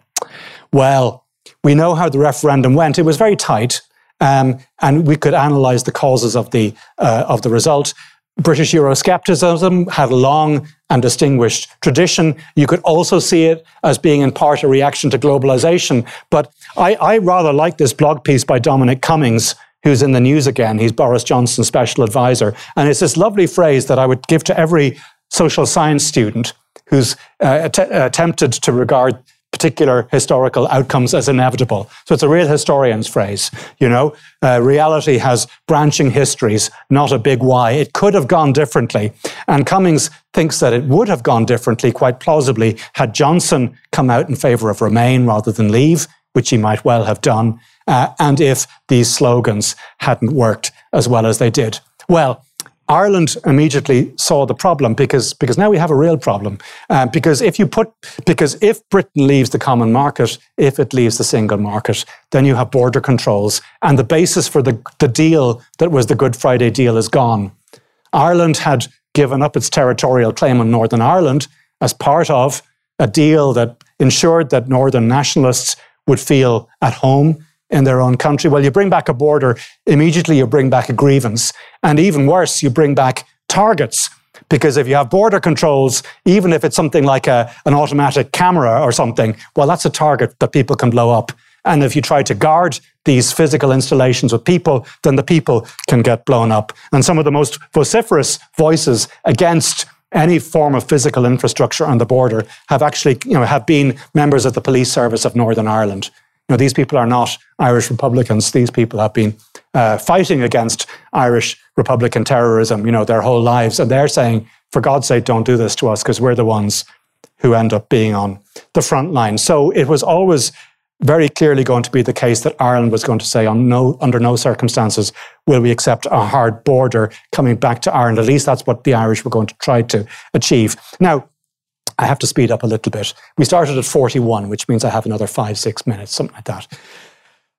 Well, we know how the referendum went. It was very tight, um, and we could analyze the causes of the uh, of the result. British Euroscepticism had a long and distinguished tradition. You could also see it as being in part a reaction to globalization. But I, I rather like this blog piece by Dominic Cummings, who's in the news again. He's Boris Johnson's special advisor. And it's this lovely phrase that I would give to every social science student who's uh, att- attempted to regard particular historical outcomes as inevitable. So it's a real historian's phrase. You know, uh, reality has branching histories, not a big why. It could have gone differently. And Cummings thinks that it would have gone differently, quite plausibly, had Johnson come out in favor of remain rather than leave, which he might well have done, uh, and if these slogans hadn't worked as well as they did. Well, Ireland immediately saw the problem because, because now we have a real problem. Uh, because if you put because if Britain leaves the common market, if it leaves the single market, then you have border controls, and the basis for the, the deal that was the Good Friday deal is gone. Ireland had given up its territorial claim on Northern Ireland as part of a deal that ensured that Northern nationalists would feel at home in their own country. Well, you bring back a border, immediately you bring back a grievance. And even worse, you bring back targets. Because if you have border controls, even if it's something like a, an automatic camera or something, well, that's a target that people can blow up. And if you try to guard these physical installations with people, then the people can get blown up. And some of the most vociferous voices against any form of physical infrastructure on the border have actually, you know, have been members of the police service of Northern Ireland. Know, these people are not Irish Republicans. These people have been uh, fighting against Irish Republican terrorism, you know, their whole lives. And they're saying, for God's sake, don't do this to us because we're the ones who end up being on the front line. So it was always very clearly going to be the case that Ireland was going to say, on no, under no circumstances will we accept a hard border coming back to Ireland. At least that's what the Irish were going to try to achieve. Now, I have to speed up a little bit. We started at 41, which means I have another five, six minutes, something like that.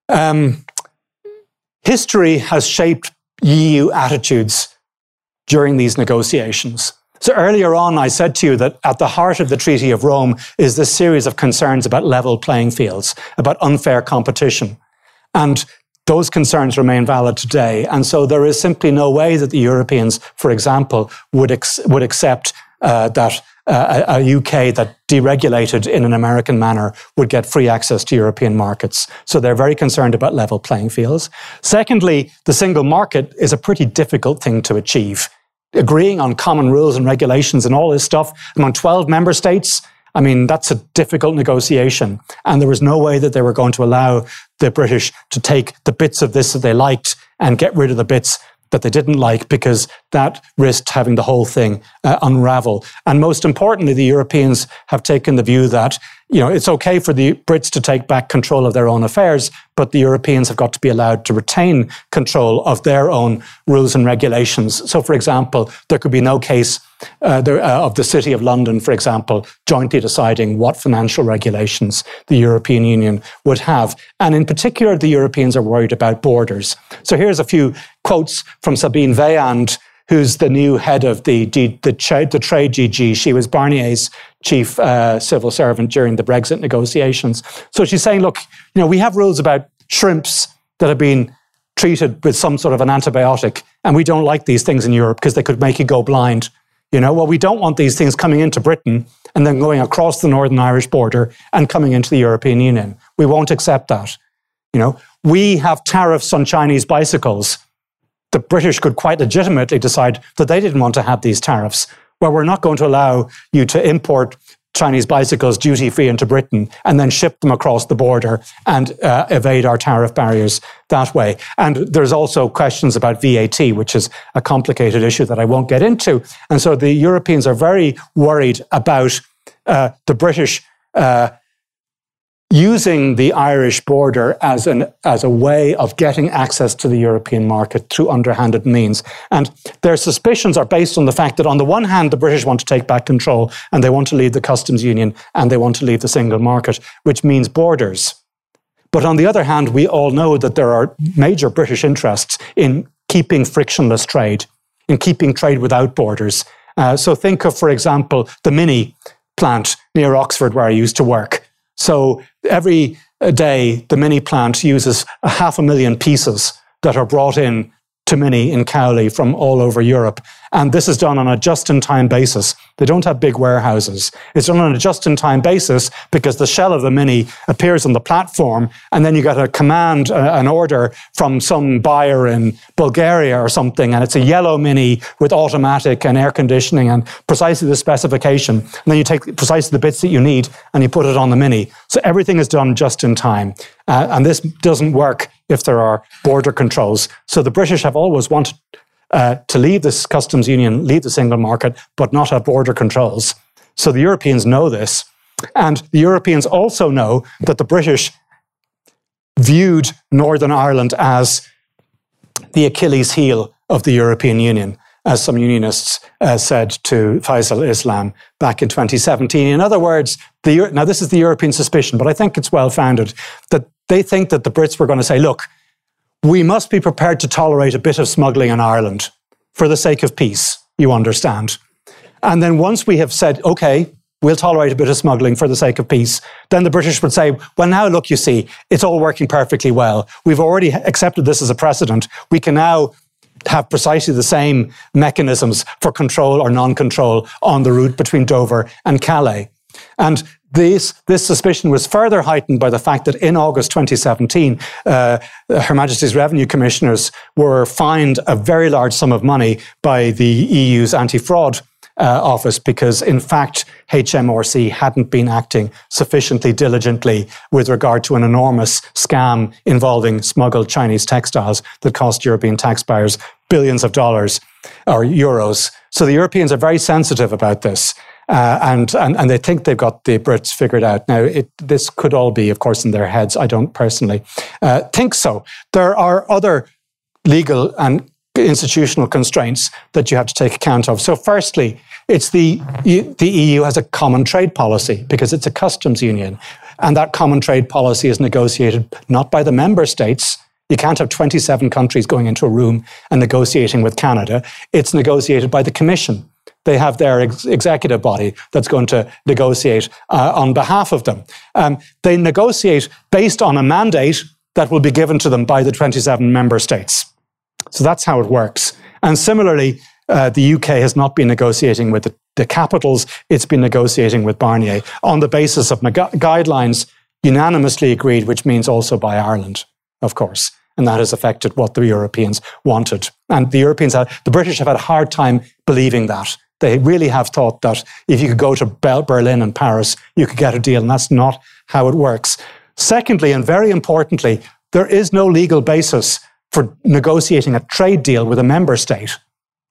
Um, history has shaped EU attitudes during these negotiations. So earlier on, I said to you that at the heart of the Treaty of Rome is this series of concerns about level playing fields, about unfair competition. And those concerns remain valid today. And so there is simply no way that the Europeans, for example, would, ex- would accept uh, that uh, a, UK that deregulated in an American manner would get free access to European markets. So they're very concerned about level playing fields. Secondly, the single market is a pretty difficult thing to achieve. Agreeing on common rules and regulations and all this stuff among 12 member states, I mean, that's a difficult negotiation. And there was no way that they were going to allow the British to take the bits of this that they liked and get rid of the bits that they didn't like because that risked having the whole thing uh, unravel. And most importantly, the Europeans have taken the view that you know it's okay for the Brits to take back control of their own affairs, but the Europeans have got to be allowed to retain control of their own rules and regulations. So, for example, there could be no case uh, there, uh, of the City of London, for example, jointly deciding what financial regulations the European Union would have. And in particular, the Europeans are worried about borders. So here's a few quotes from Sabine Weyand, who's the new head of the, the, the, the trade DG. She was Barnier's chief uh, civil servant during the Brexit negotiations. So she's saying, look, you know, we have rules about shrimps that have been treated with some sort of an antibiotic, and we don't like these things in Europe because they could make you go blind. You know, well, we don't want these things coming into Britain and then going across the Northern Irish border and coming into the European Union. We won't accept that. You know, we have tariffs on Chinese bicycles. The British could quite legitimately decide that they didn't want to have these tariffs. Well, we're not going to allow you to import Chinese bicycles duty free into Britain and then ship them across the border and uh, evade our tariff barriers that way. And there's also questions about VAT, which is a complicated issue that I won't get into. And so the Europeans are very worried about uh, the British uh, using the Irish border as, an, as a way of getting access to the European market through underhanded means. And their suspicions are based on the fact that, on the one hand, the British want to take back control and they want to leave the customs union and they want to leave the single market, which means borders. But on the other hand, we all know that there are major British interests in keeping frictionless trade, in keeping trade without borders. Uh, so think of, for example, the Mini plant near Oxford where I used to work. So every day, the mini plant uses a half a million pieces that are brought in to Mini in Cowley from all over Europe. And this is done on a just in time basis. They don't have big warehouses. It's done on a just in time basis because the shell of the Mini appears on the platform. And then you get a command, uh, an order from some buyer in Bulgaria or something. And it's a yellow Mini with automatic and air conditioning and precisely the specification. And then you take precisely the bits that you need and you put it on the Mini. So everything is done just in time. Uh, and this doesn't work if there are border controls. So the British have always wanted uh, to leave this customs union, leave the single market, but not have border controls. So the Europeans know this. And the Europeans also know that the British viewed Northern Ireland as the Achilles heel of the European Union. as some unionists uh, said to Faisal Islam back in 2017. In other words, the, now this is the European suspicion, but I think it's well founded that they think that the Brits were going to say, look, we must be prepared to tolerate a bit of smuggling in Ireland for the sake of peace, you understand. And then once we have said, okay, we'll tolerate a bit of smuggling for the sake of peace, then the British would say, well, now look, you see, it's all working perfectly well. We've already accepted this as a precedent. We can now have precisely the same mechanisms for control or non control on the route between Dover and Calais. And this, this suspicion was further heightened by the fact that in August 2017, uh, Her Majesty's Revenue Commissioners were fined a very large sum of money by the EU's anti fraud uh, office because, in fact, HMRC hadn't been acting sufficiently diligently with regard to an enormous scam involving smuggled Chinese textiles that cost European taxpayers billions of dollars or euros. So the Europeans are very sensitive about this. Uh, and, and and they think they've got the Brits figured out. Now, it, this could all be, of course, in their heads. I don't personally uh, think so. There are other legal and institutional constraints that you have to take account of. So, firstly, it's the the EU has a common trade policy because it's a customs union, and that common trade policy is negotiated not by the member states. You can't have 27 countries going into a room and negotiating with Canada. It's negotiated by the Commission they have their ex- executive body that's going to negotiate uh, on behalf of them. Um, they negotiate based on a mandate that will be given to them by the 27 member states. So that's how it works. And similarly, uh, the UK has not been negotiating with the, the, capitals, it's been negotiating with Barnier on the basis of guidelines unanimously agreed, which means also by Ireland, of course. And that has affected what the Europeans wanted. And the Europeans, have, the British have had a hard time believing that. They really have thought that if you could go to Berlin and Paris, you could get a deal, and that's not how it works. Secondly, and very importantly, there is no legal basis for negotiating a trade deal with a member state.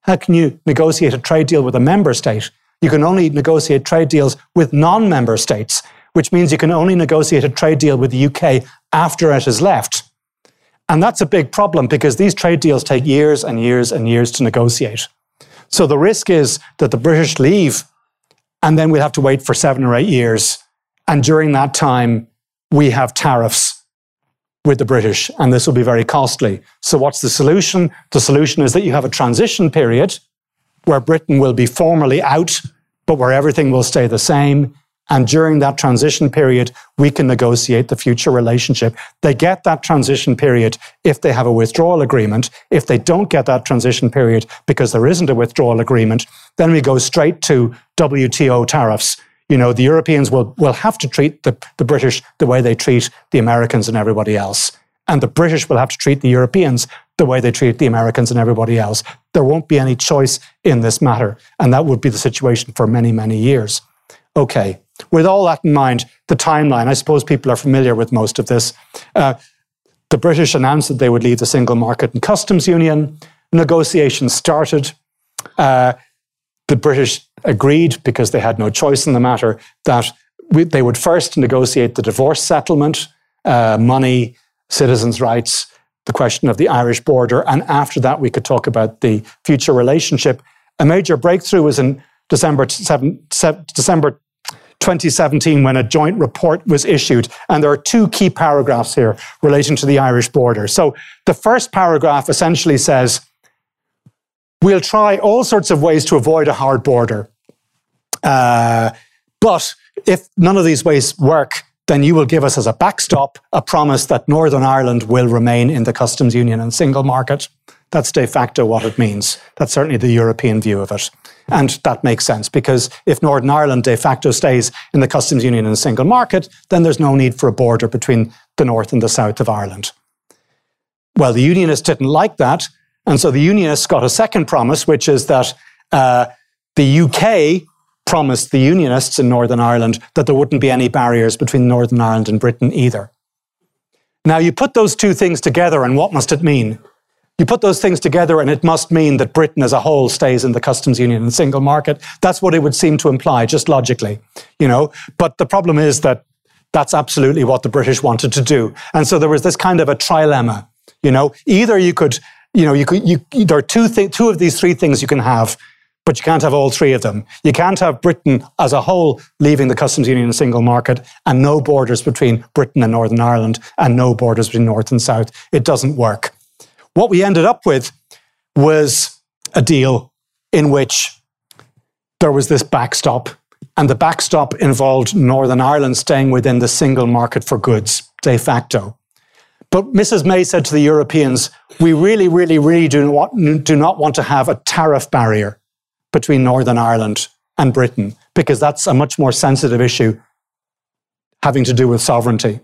How can you negotiate a trade deal with a member state? You can only negotiate trade deals with non member states, which means you can only negotiate a trade deal with the UK after it has left. And that's a big problem because these trade deals take years and years and years to negotiate. So the risk is that the British leave and then we'll have to wait for seven or eight years. And during that time, we have tariffs with the British, and this will be very costly. So, what's the solution? The solution is that you have a transition period where Britain will be formally out, but where everything will stay the same. And during that transition period, we can negotiate the future relationship. They get that transition period if they have a withdrawal agreement. If they don't get that transition period because there isn't a withdrawal agreement, then we go straight to WTO tariffs. You know, the Europeans will, will have to treat the, the British the way they treat the Americans and everybody else. And the British will have to treat the Europeans the way they treat the Americans and everybody else. There won't be any choice in this matter. And that would be the situation for many, many years. Okay, with all that in mind, the timeline, I suppose people are familiar with most of this. Uh, the British announced that they would leave the single market and customs union. Negotiations started. Uh, the British agreed, because they had no choice in the matter, that we, they would first negotiate the divorce settlement, uh, money, citizens' rights, the question of the Irish border, and after that, we could talk about the future relationship. A major breakthrough was in December, 7, 7, December 2017 when a joint report was issued. And there are two key paragraphs here relating to the Irish border. So the first paragraph essentially says, we'll try all sorts of ways to avoid a hard border. Uh, but if none of these ways work, then you will give us as a backstop a promise that Northern Ireland will remain in the customs union and single market. That's de facto what it means. That's certainly the European view of it. And that makes sense because if Northern Ireland de facto stays in the customs union and the single market, then there's no need for a border between the north and the south of Ireland. Well, the Unionists didn't like that. And so the Unionists got a second promise, which is that uh, the UK promised the Unionists in Northern Ireland that there wouldn't be any barriers between Northern Ireland and Britain either. Now, you put those two things together, and what must it mean? You put those things together, and it must mean that Britain as a whole stays in the customs union and single market. That's what it would seem to imply, just logically, you know. But the problem is that that's absolutely what the British wanted to do. And so there was this kind of a trilemma, you know. Either you could You know, you could, you, there are two, two of these three things you can have, but you can't have all three of them. You can't have Britain as a whole leaving the customs union and single market and no borders between Britain and Northern Ireland and no borders between North and South. It doesn't work. What we ended up with was a deal in which there was this backstop, and the backstop involved Northern Ireland staying within the single market for goods de facto. But Mrs. May said to the Europeans, we really, really, really do not, do not want to have a tariff barrier between Northern Ireland and Britain, because that's a much more sensitive issue having to do with sovereignty.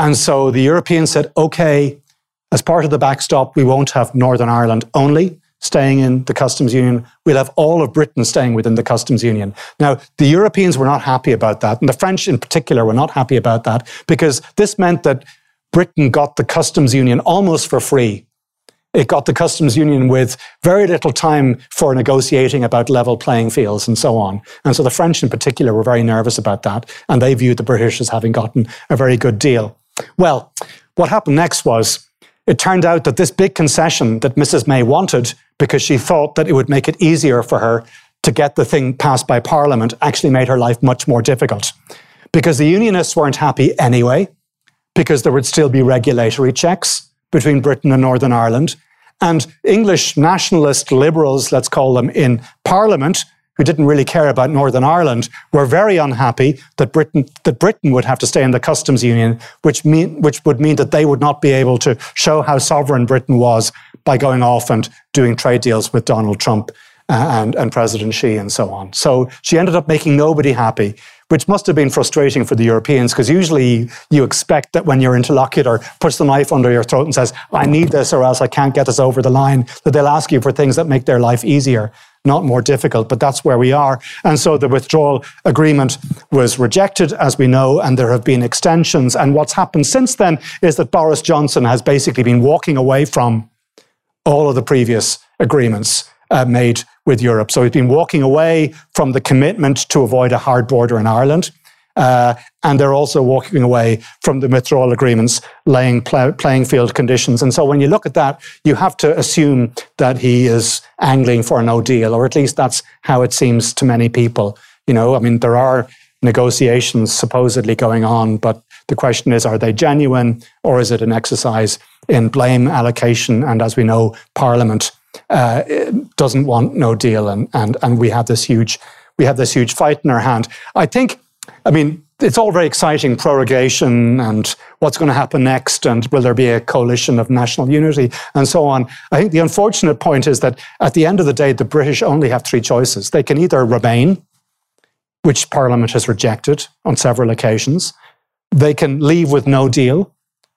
And so the Europeans said, okay, as part of the backstop, we won't have Northern Ireland only staying in the customs union. We'll have all of Britain staying within the customs union. Now, the Europeans were not happy about that. And the French in particular were not happy about that because this meant that Britain got the customs union almost for free. It got the customs union with very little time for negotiating about level playing fields and so on. And so the French in particular were very nervous about that. And they viewed the British as having gotten a very good deal. Well, what happened next was it turned out that this big concession that Mrs. May wanted, because she thought that it would make it easier for her to get the thing passed by Parliament, actually made her life much more difficult. Because the Unionists weren't happy anyway because there would still be regulatory checks between Britain and Northern Ireland. And English nationalist liberals, let's call them, in Parliament, who didn't really care about Northern Ireland, were very unhappy that Britain, that Britain would have to stay in the customs union, which, mean, which would mean that they would not be able to show how sovereign Britain was by going off and doing trade deals with Donald Trump uh, and, and President Xi and so on. So she ended up making nobody happy which must have been frustrating for the Europeans because usually you expect that when your interlocutor puts the knife under your throat and says, I need this or else I can't get this over the line, that they'll ask you for things that make their life easier, not more difficult. But that's where we are. And so the withdrawal agreement was rejected, as we know, and there have been extensions. And what's happened since then is that Boris Johnson has basically been walking away from all of the previous agreements uh, made with Europe. So he's been walking away from the commitment to avoid a hard border in Ireland. Uh, and they're also walking away from the withdrawal agreements, laying pl- playing field conditions. And so when you look at that, you have to assume that he is angling for a no deal, or at least that's how it seems to many people. You know, I mean, there are negotiations supposedly going on, but the question is, are they genuine, or is it an exercise in blame allocation? And as we know, Parliament uh, doesn't want no deal, and and and we have this huge we have this huge fight in our hand. I think, I mean, it's all very exciting prorogation and what's going to happen next, and will there be a coalition of national unity and so on. I think the unfortunate point is that at the end of the day, the British only have three choices. They can either remain, which Parliament has rejected on several occasions. They can leave with no deal,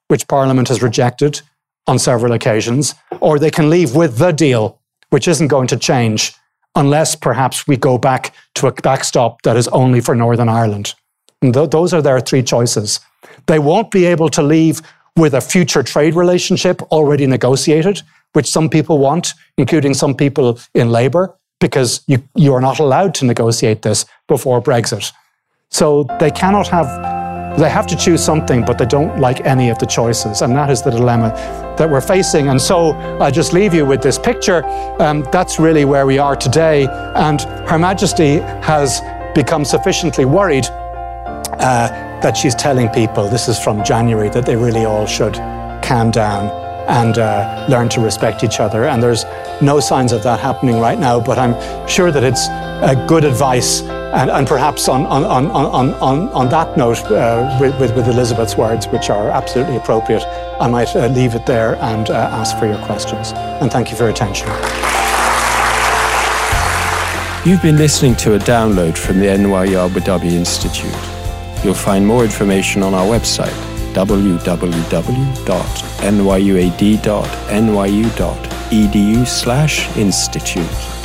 which Parliament has rejected on several occasions, or they can leave with the deal, which isn't going to change unless perhaps we go back to a backstop that is only for Northern Ireland. And th- those are their three choices. They won't be able to leave with a future trade relationship already negotiated, which some people want, including some people in Labour, because you, you are not allowed to negotiate this before Brexit. So they cannot have they have to choose something, but they don't like any of the choices. And that is the dilemma that we're facing. And so I just leave you with this picture. Um, that's really where we are today. And Her Majesty has become sufficiently worried uh, that she's telling people, this is from January, that they really all should calm down and uh, learn to respect each other. And there's no signs of that happening right now, but I'm sure that it's a good advice and, and perhaps on, on, on, on, on, on that note, uh, with, with, with, Elizabeth's words, which are absolutely appropriate, I might uh, leave it there and uh, ask for your questions. And thank you for your attention.
You've been listening to a download from the NYU Abu Dhabi Institute. You'll find more information on our website, www.nyuad.nyu.edu/institute.